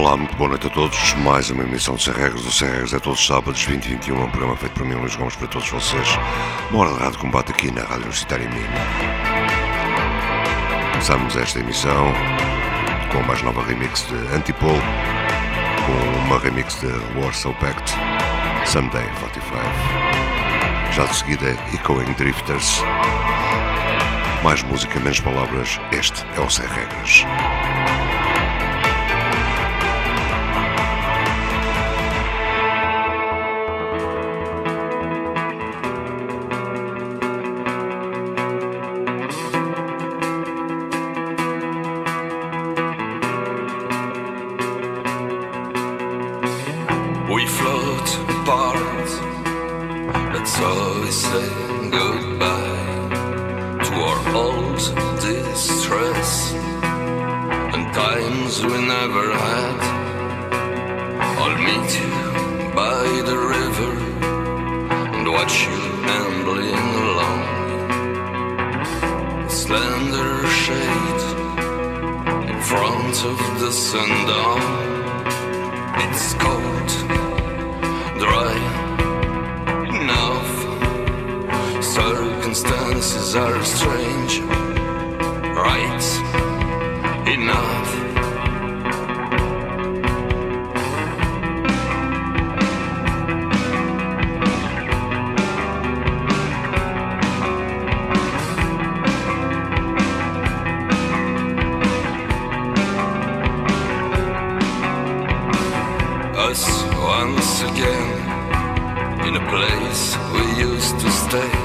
Olá, muito boa noite a todos. Mais uma emissão de Sem Regras. O Sem Regras é todos os sábados, 2021. É um programa feito por mim, Luís Gomes, para todos vocês. Uma hora de rádio combate aqui na Rádio Universitária Minho. Começamos esta emissão com a mais nova remix de Antipol, com uma remix de Warsaw Pact, Someday 45. Já de seguida, Echoing Drifters. Mais música, menos palavras. Este é o Sem Regras. again in a place we used to stay.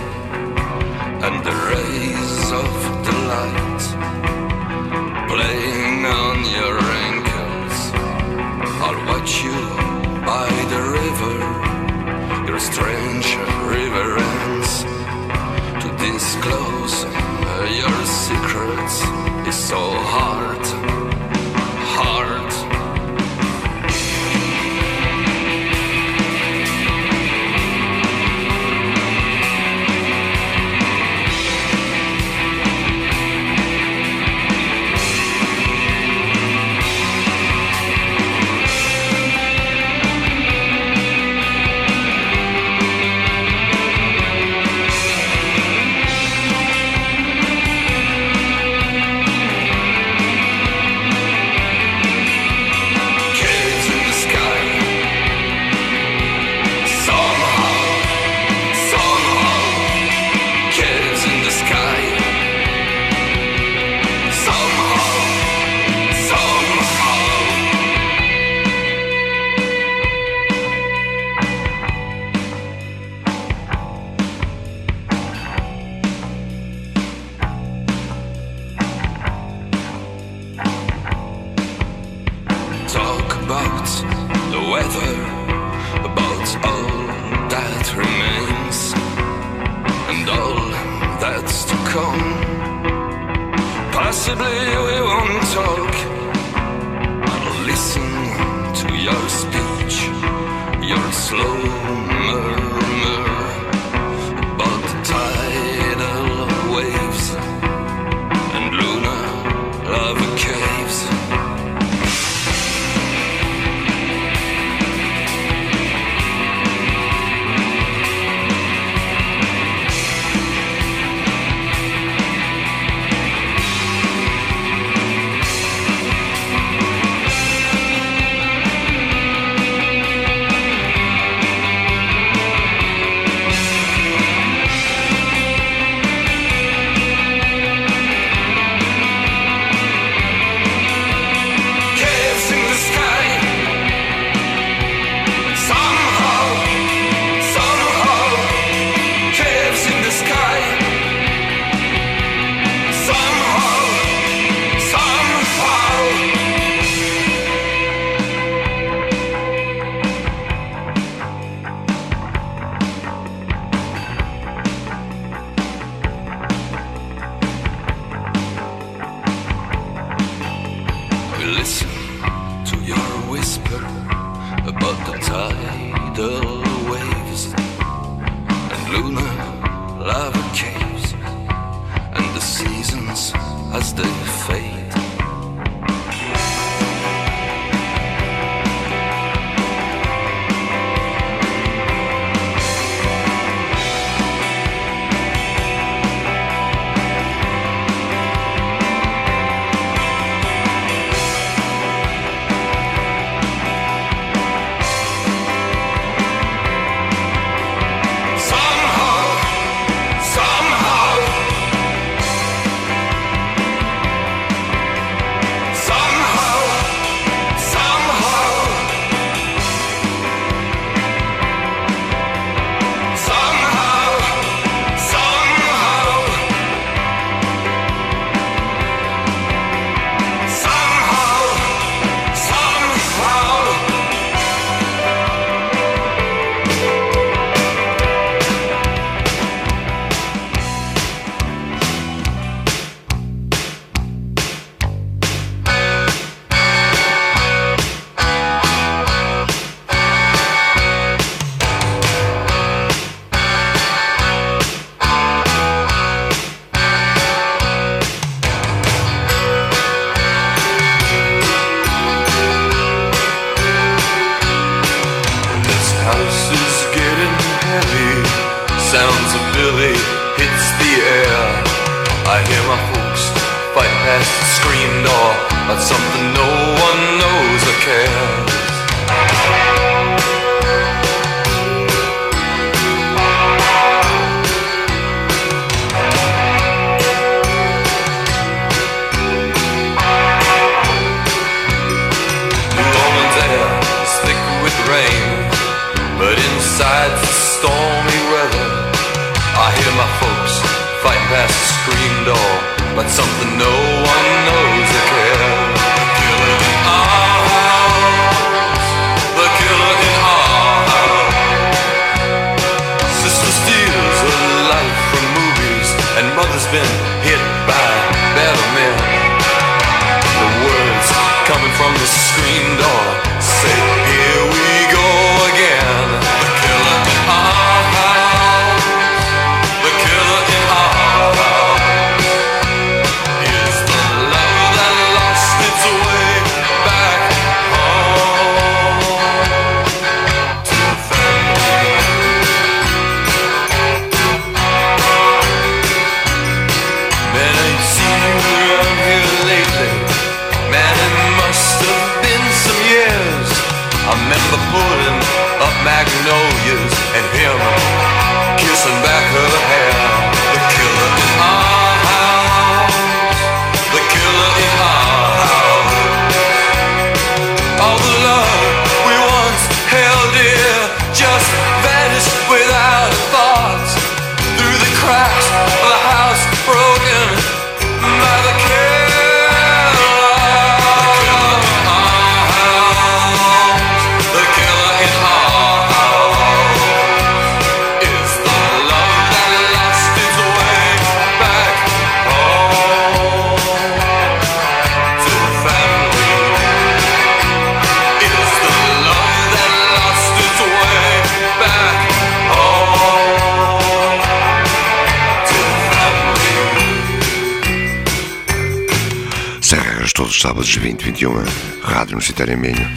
sábados de 20 21 Rádio Universitária em Minho.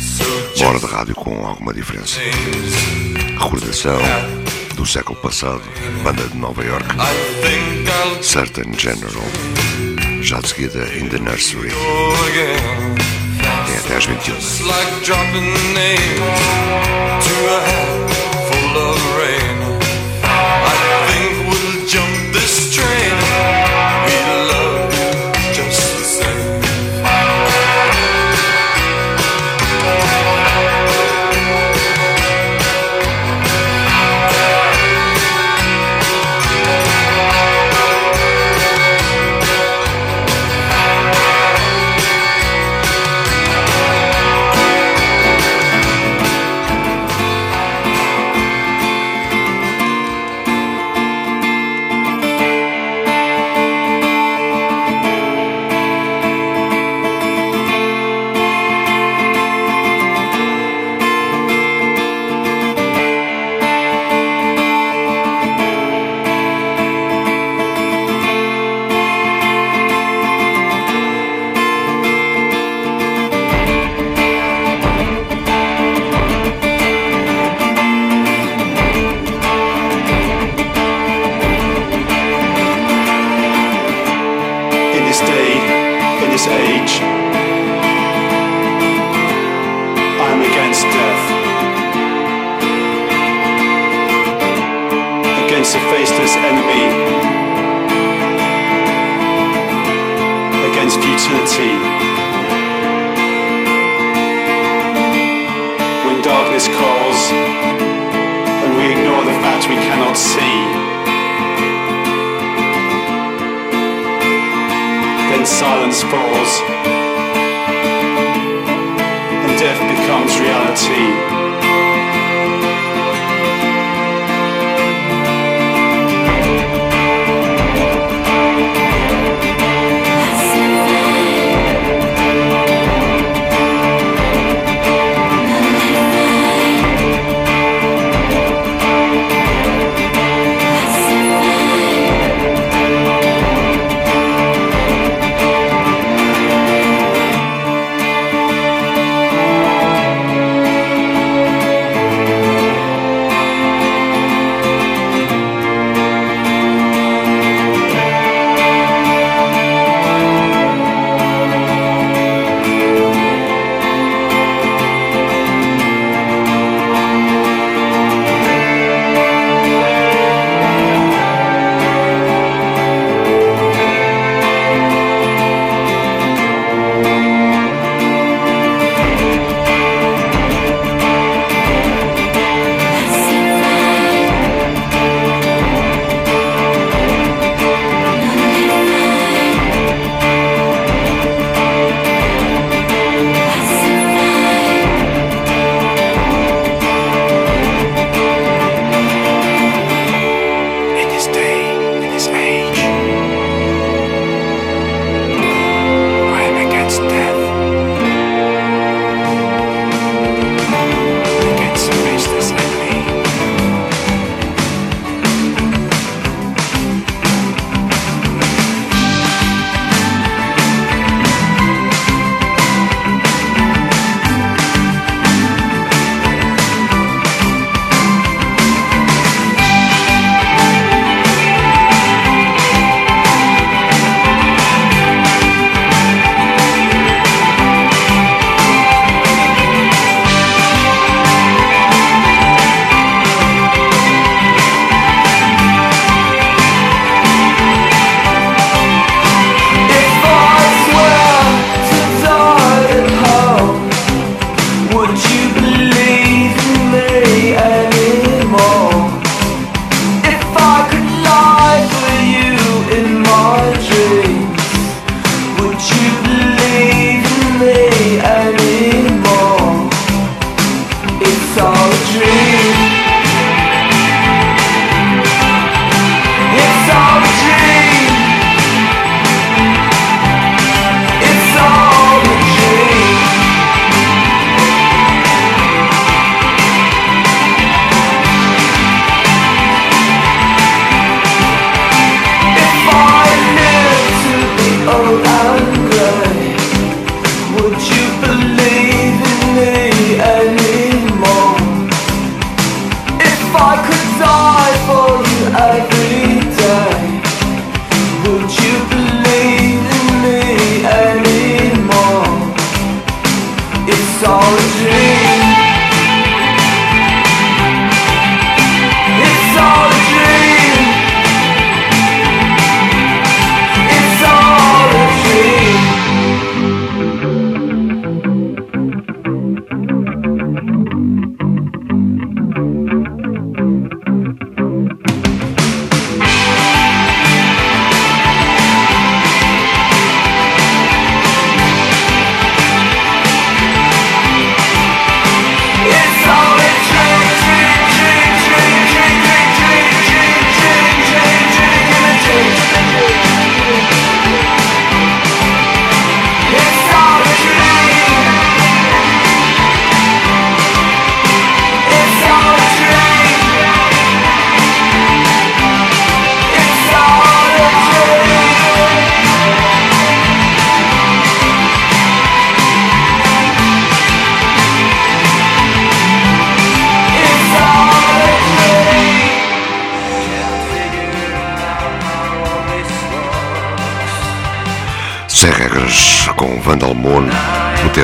Uma hora de rádio com alguma diferença. Recordação do século passado, banda de Nova York, Certain General. Já de seguida, In the Nursery. Tem até às 21.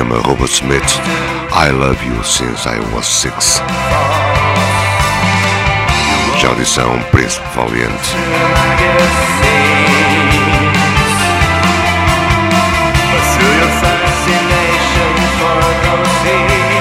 Robert Smith. I love you since I was six. Já disse a um príncipe valiante. Pursue your fascination for the sea.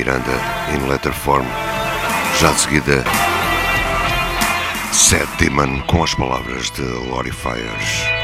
Miranda em letter form. Já de seguida, Sad Demon com as palavras de Lori Fires.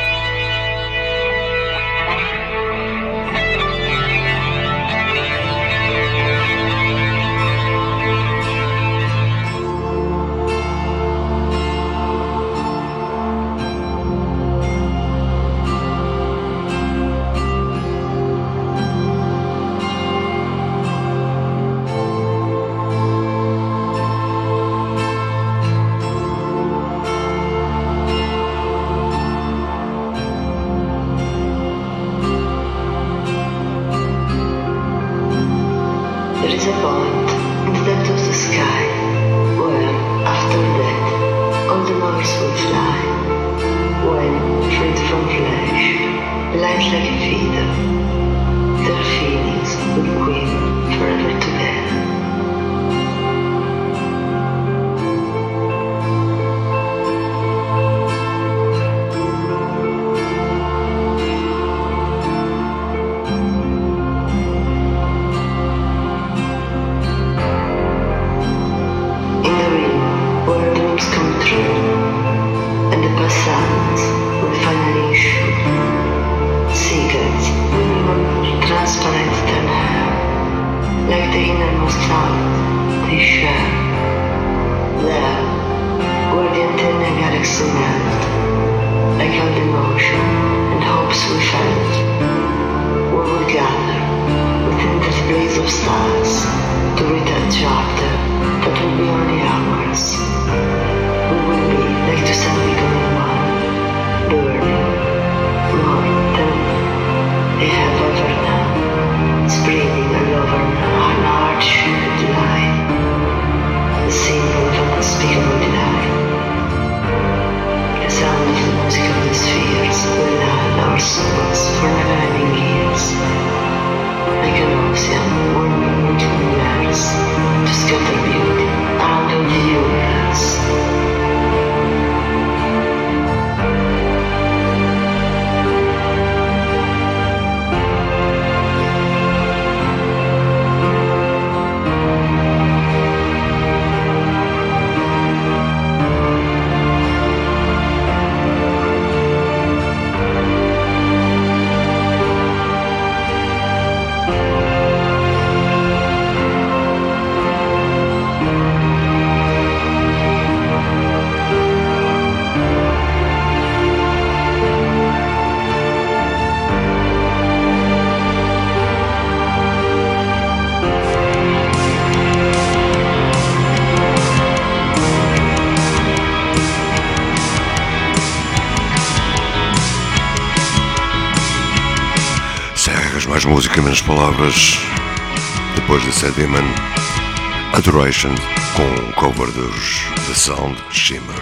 palavras, depois de Sediment, Adoration, com um cover dos The Sound Shimmer.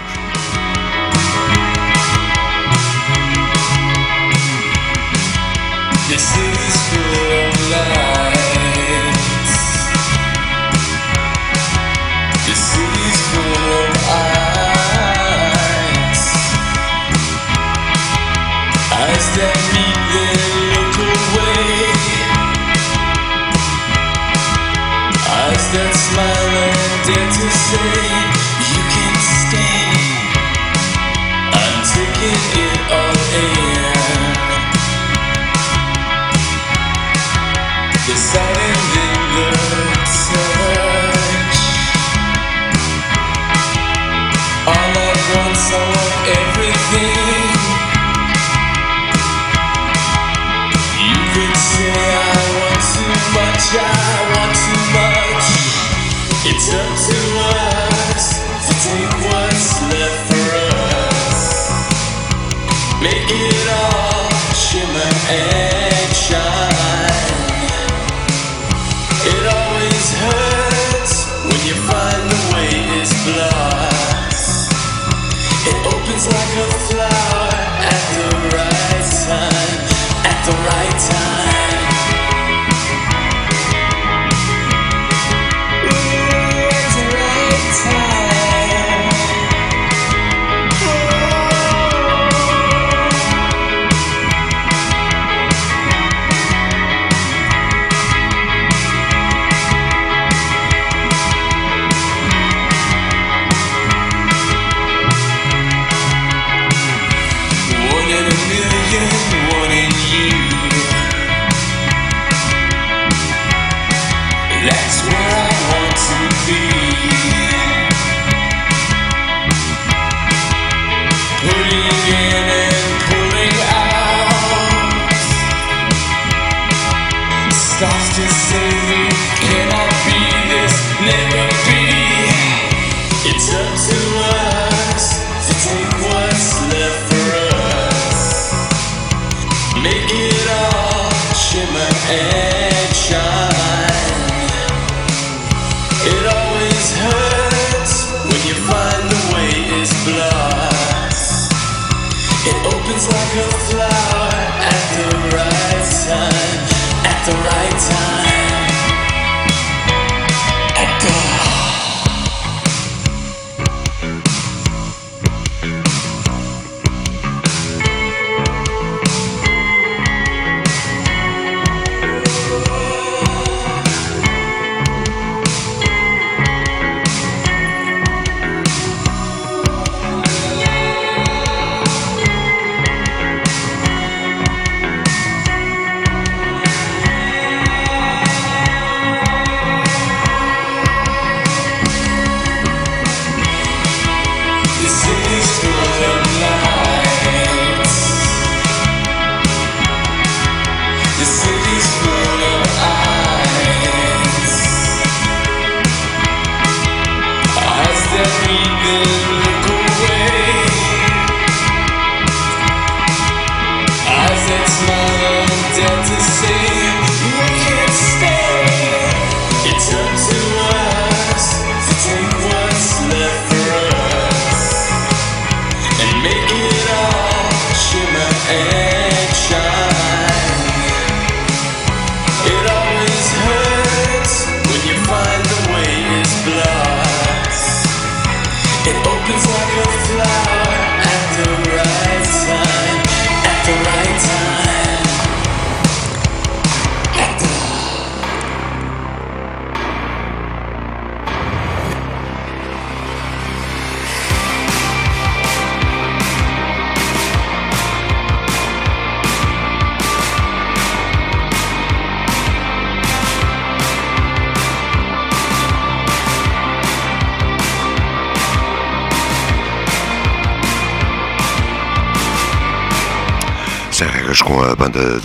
cuando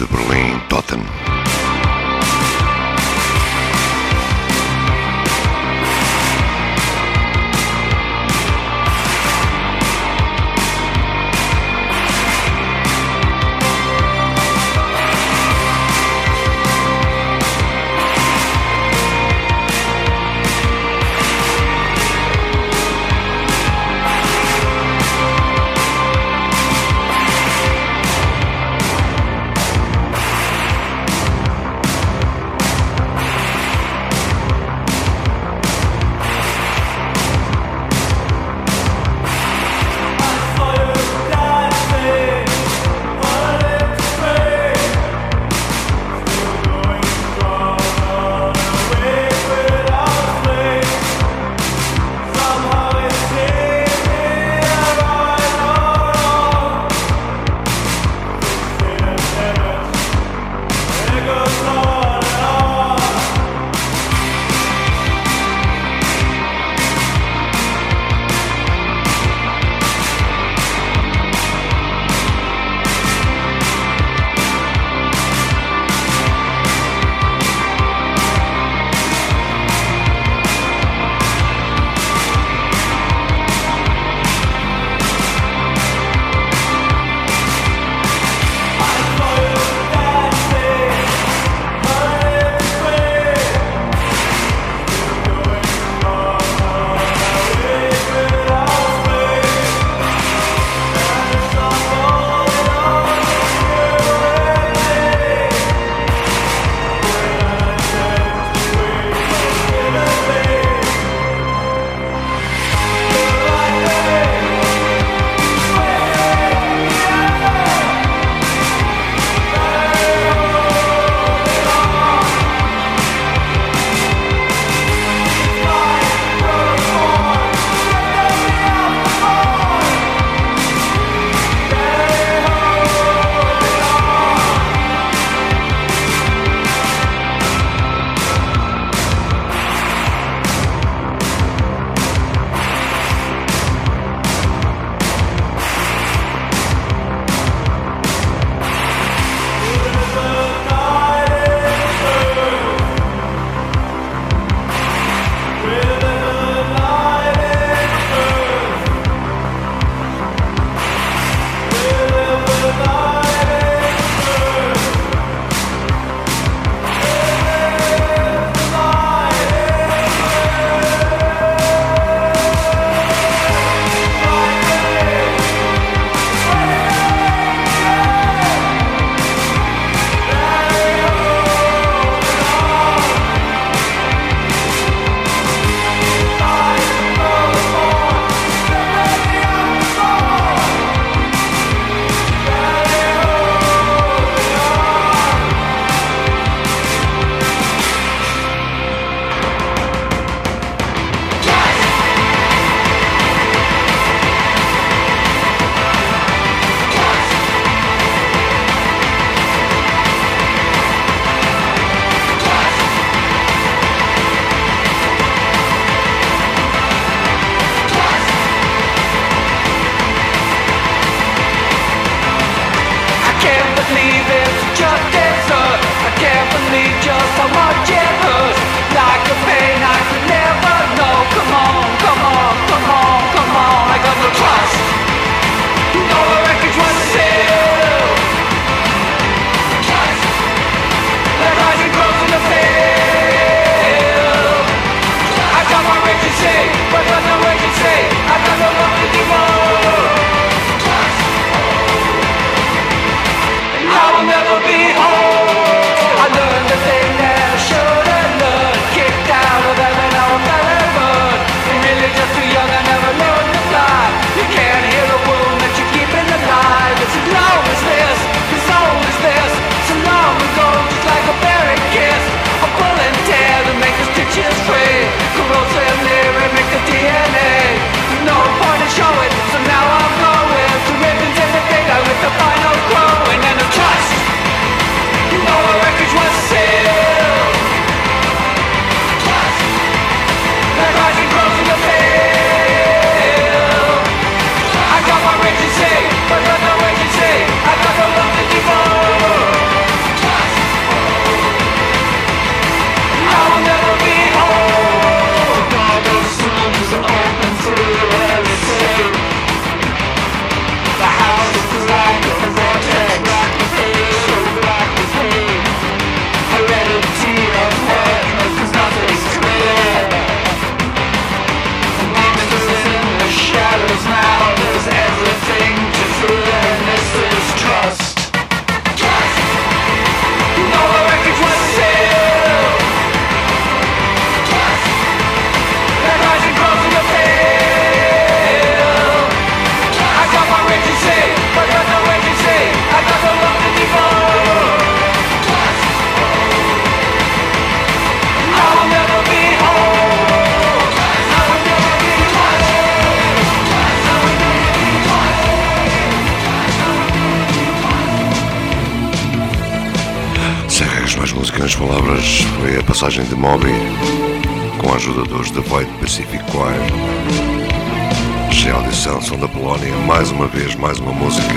passagem de Moby com a ajuda dos The Void Pacific Choir. Audição são da Polónia, mais uma vez, mais uma música.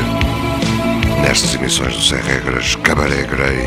Nestas emissões do Sem Regras, Cabaré Grey.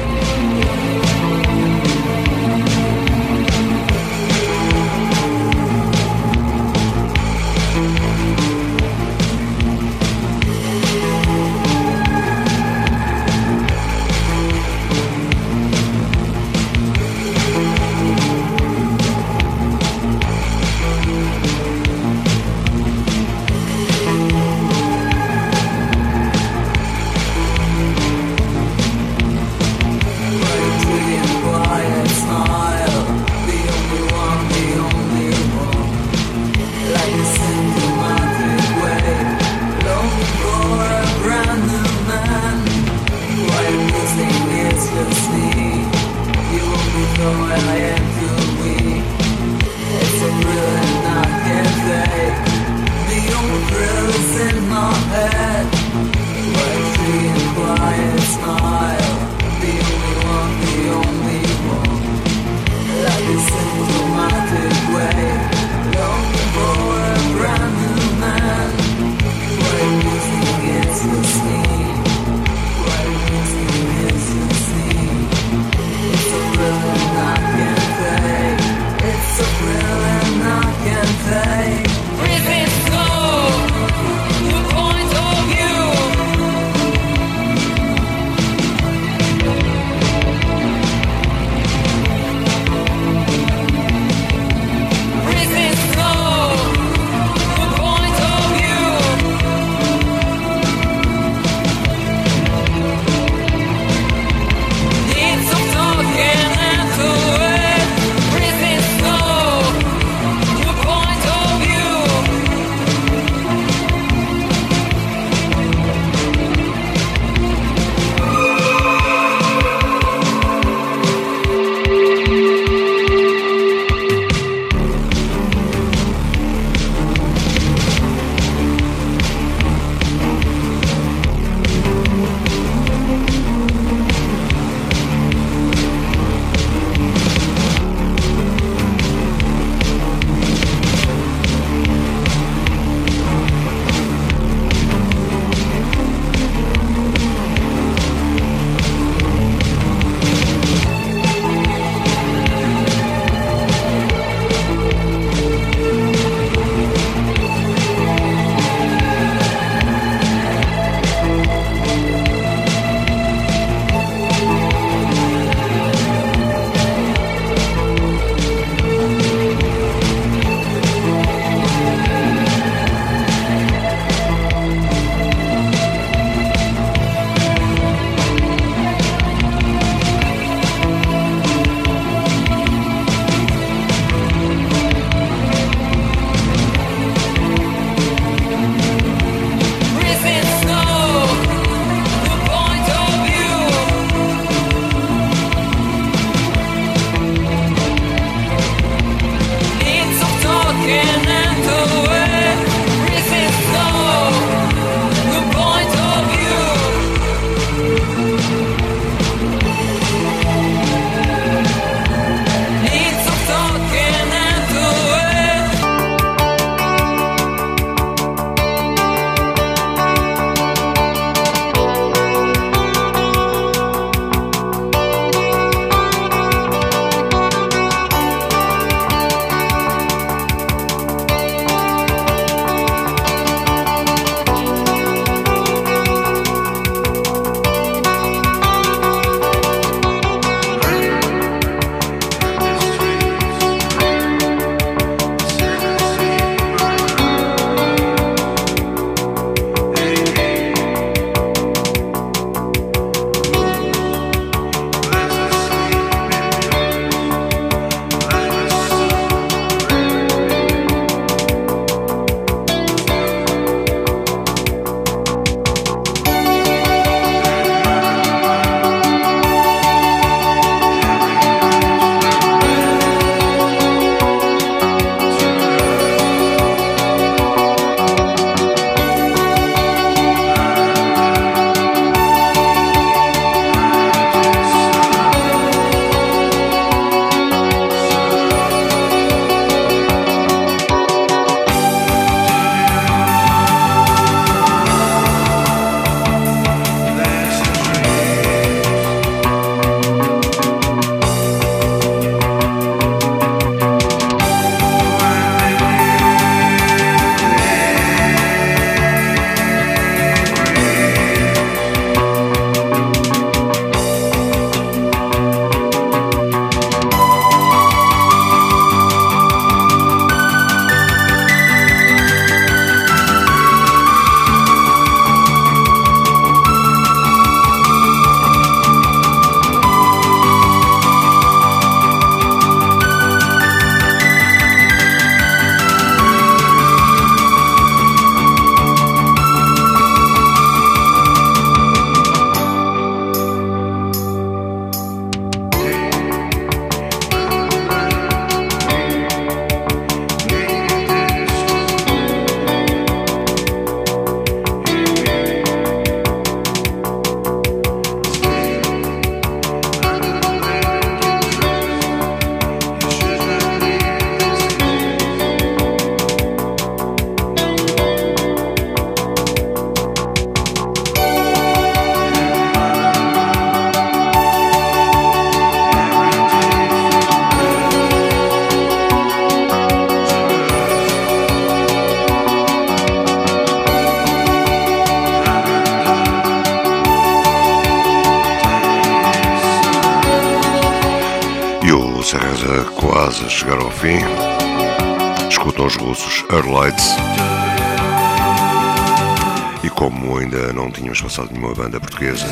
Tínhamos passado nenhuma banda portuguesa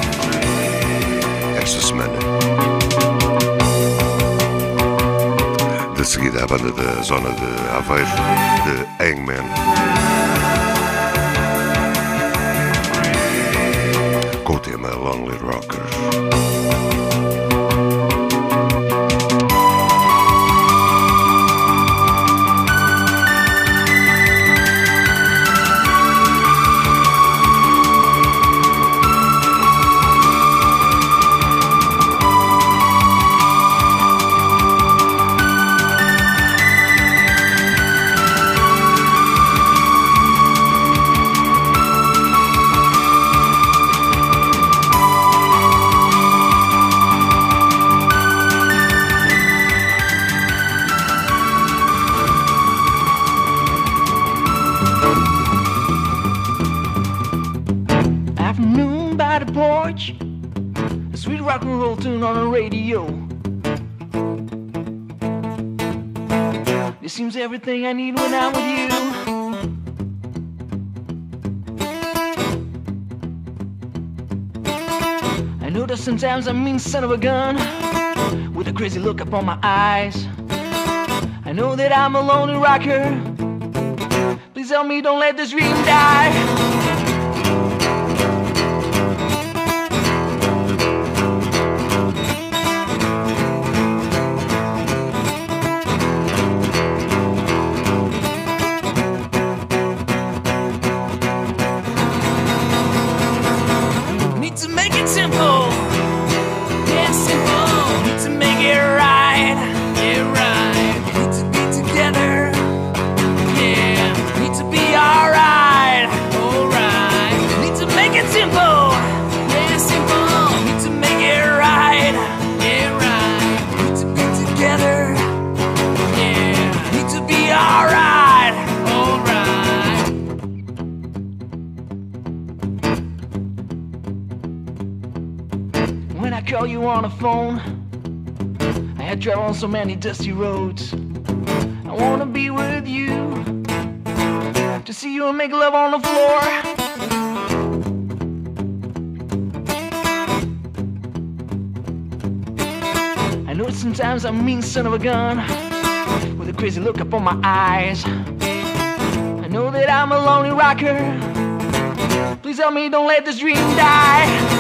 esta semana, de seguida a banda da zona de Aveiro, de Hangman. By the porch, a sweet rock and roll tune on the radio. It seems everything I need when I'm with you. I know that sometimes I'm mean son of a gun with a crazy look upon my eyes. I know that I'm a lonely rocker. Please tell me, don't let this dream die. On the phone, I had traveled on so many dusty roads. I wanna be with you to see you and make love on the floor. I know sometimes I'm a mean son of a gun with a crazy look up on my eyes. I know that I'm a lonely rocker. Please help me, don't let this dream die.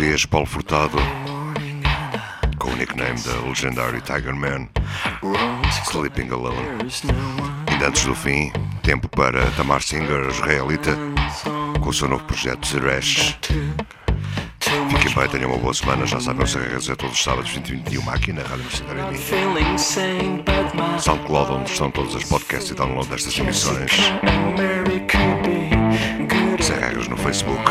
Português, Paulo Furtado, com o nickname da legendário Tiger Man, Sleeping Alone. Ainda antes do fim, tempo para Tamar Singer, israelita, com o seu novo projeto Zeresh. Fiquem bem, tenham uma boa semana. Já sabem, o Serra todos os sábados, 20 e 21 aqui na Rádio Universitária my SoundCloud, onde estão todos os podcasts e download destas emissões. Serras no Facebook.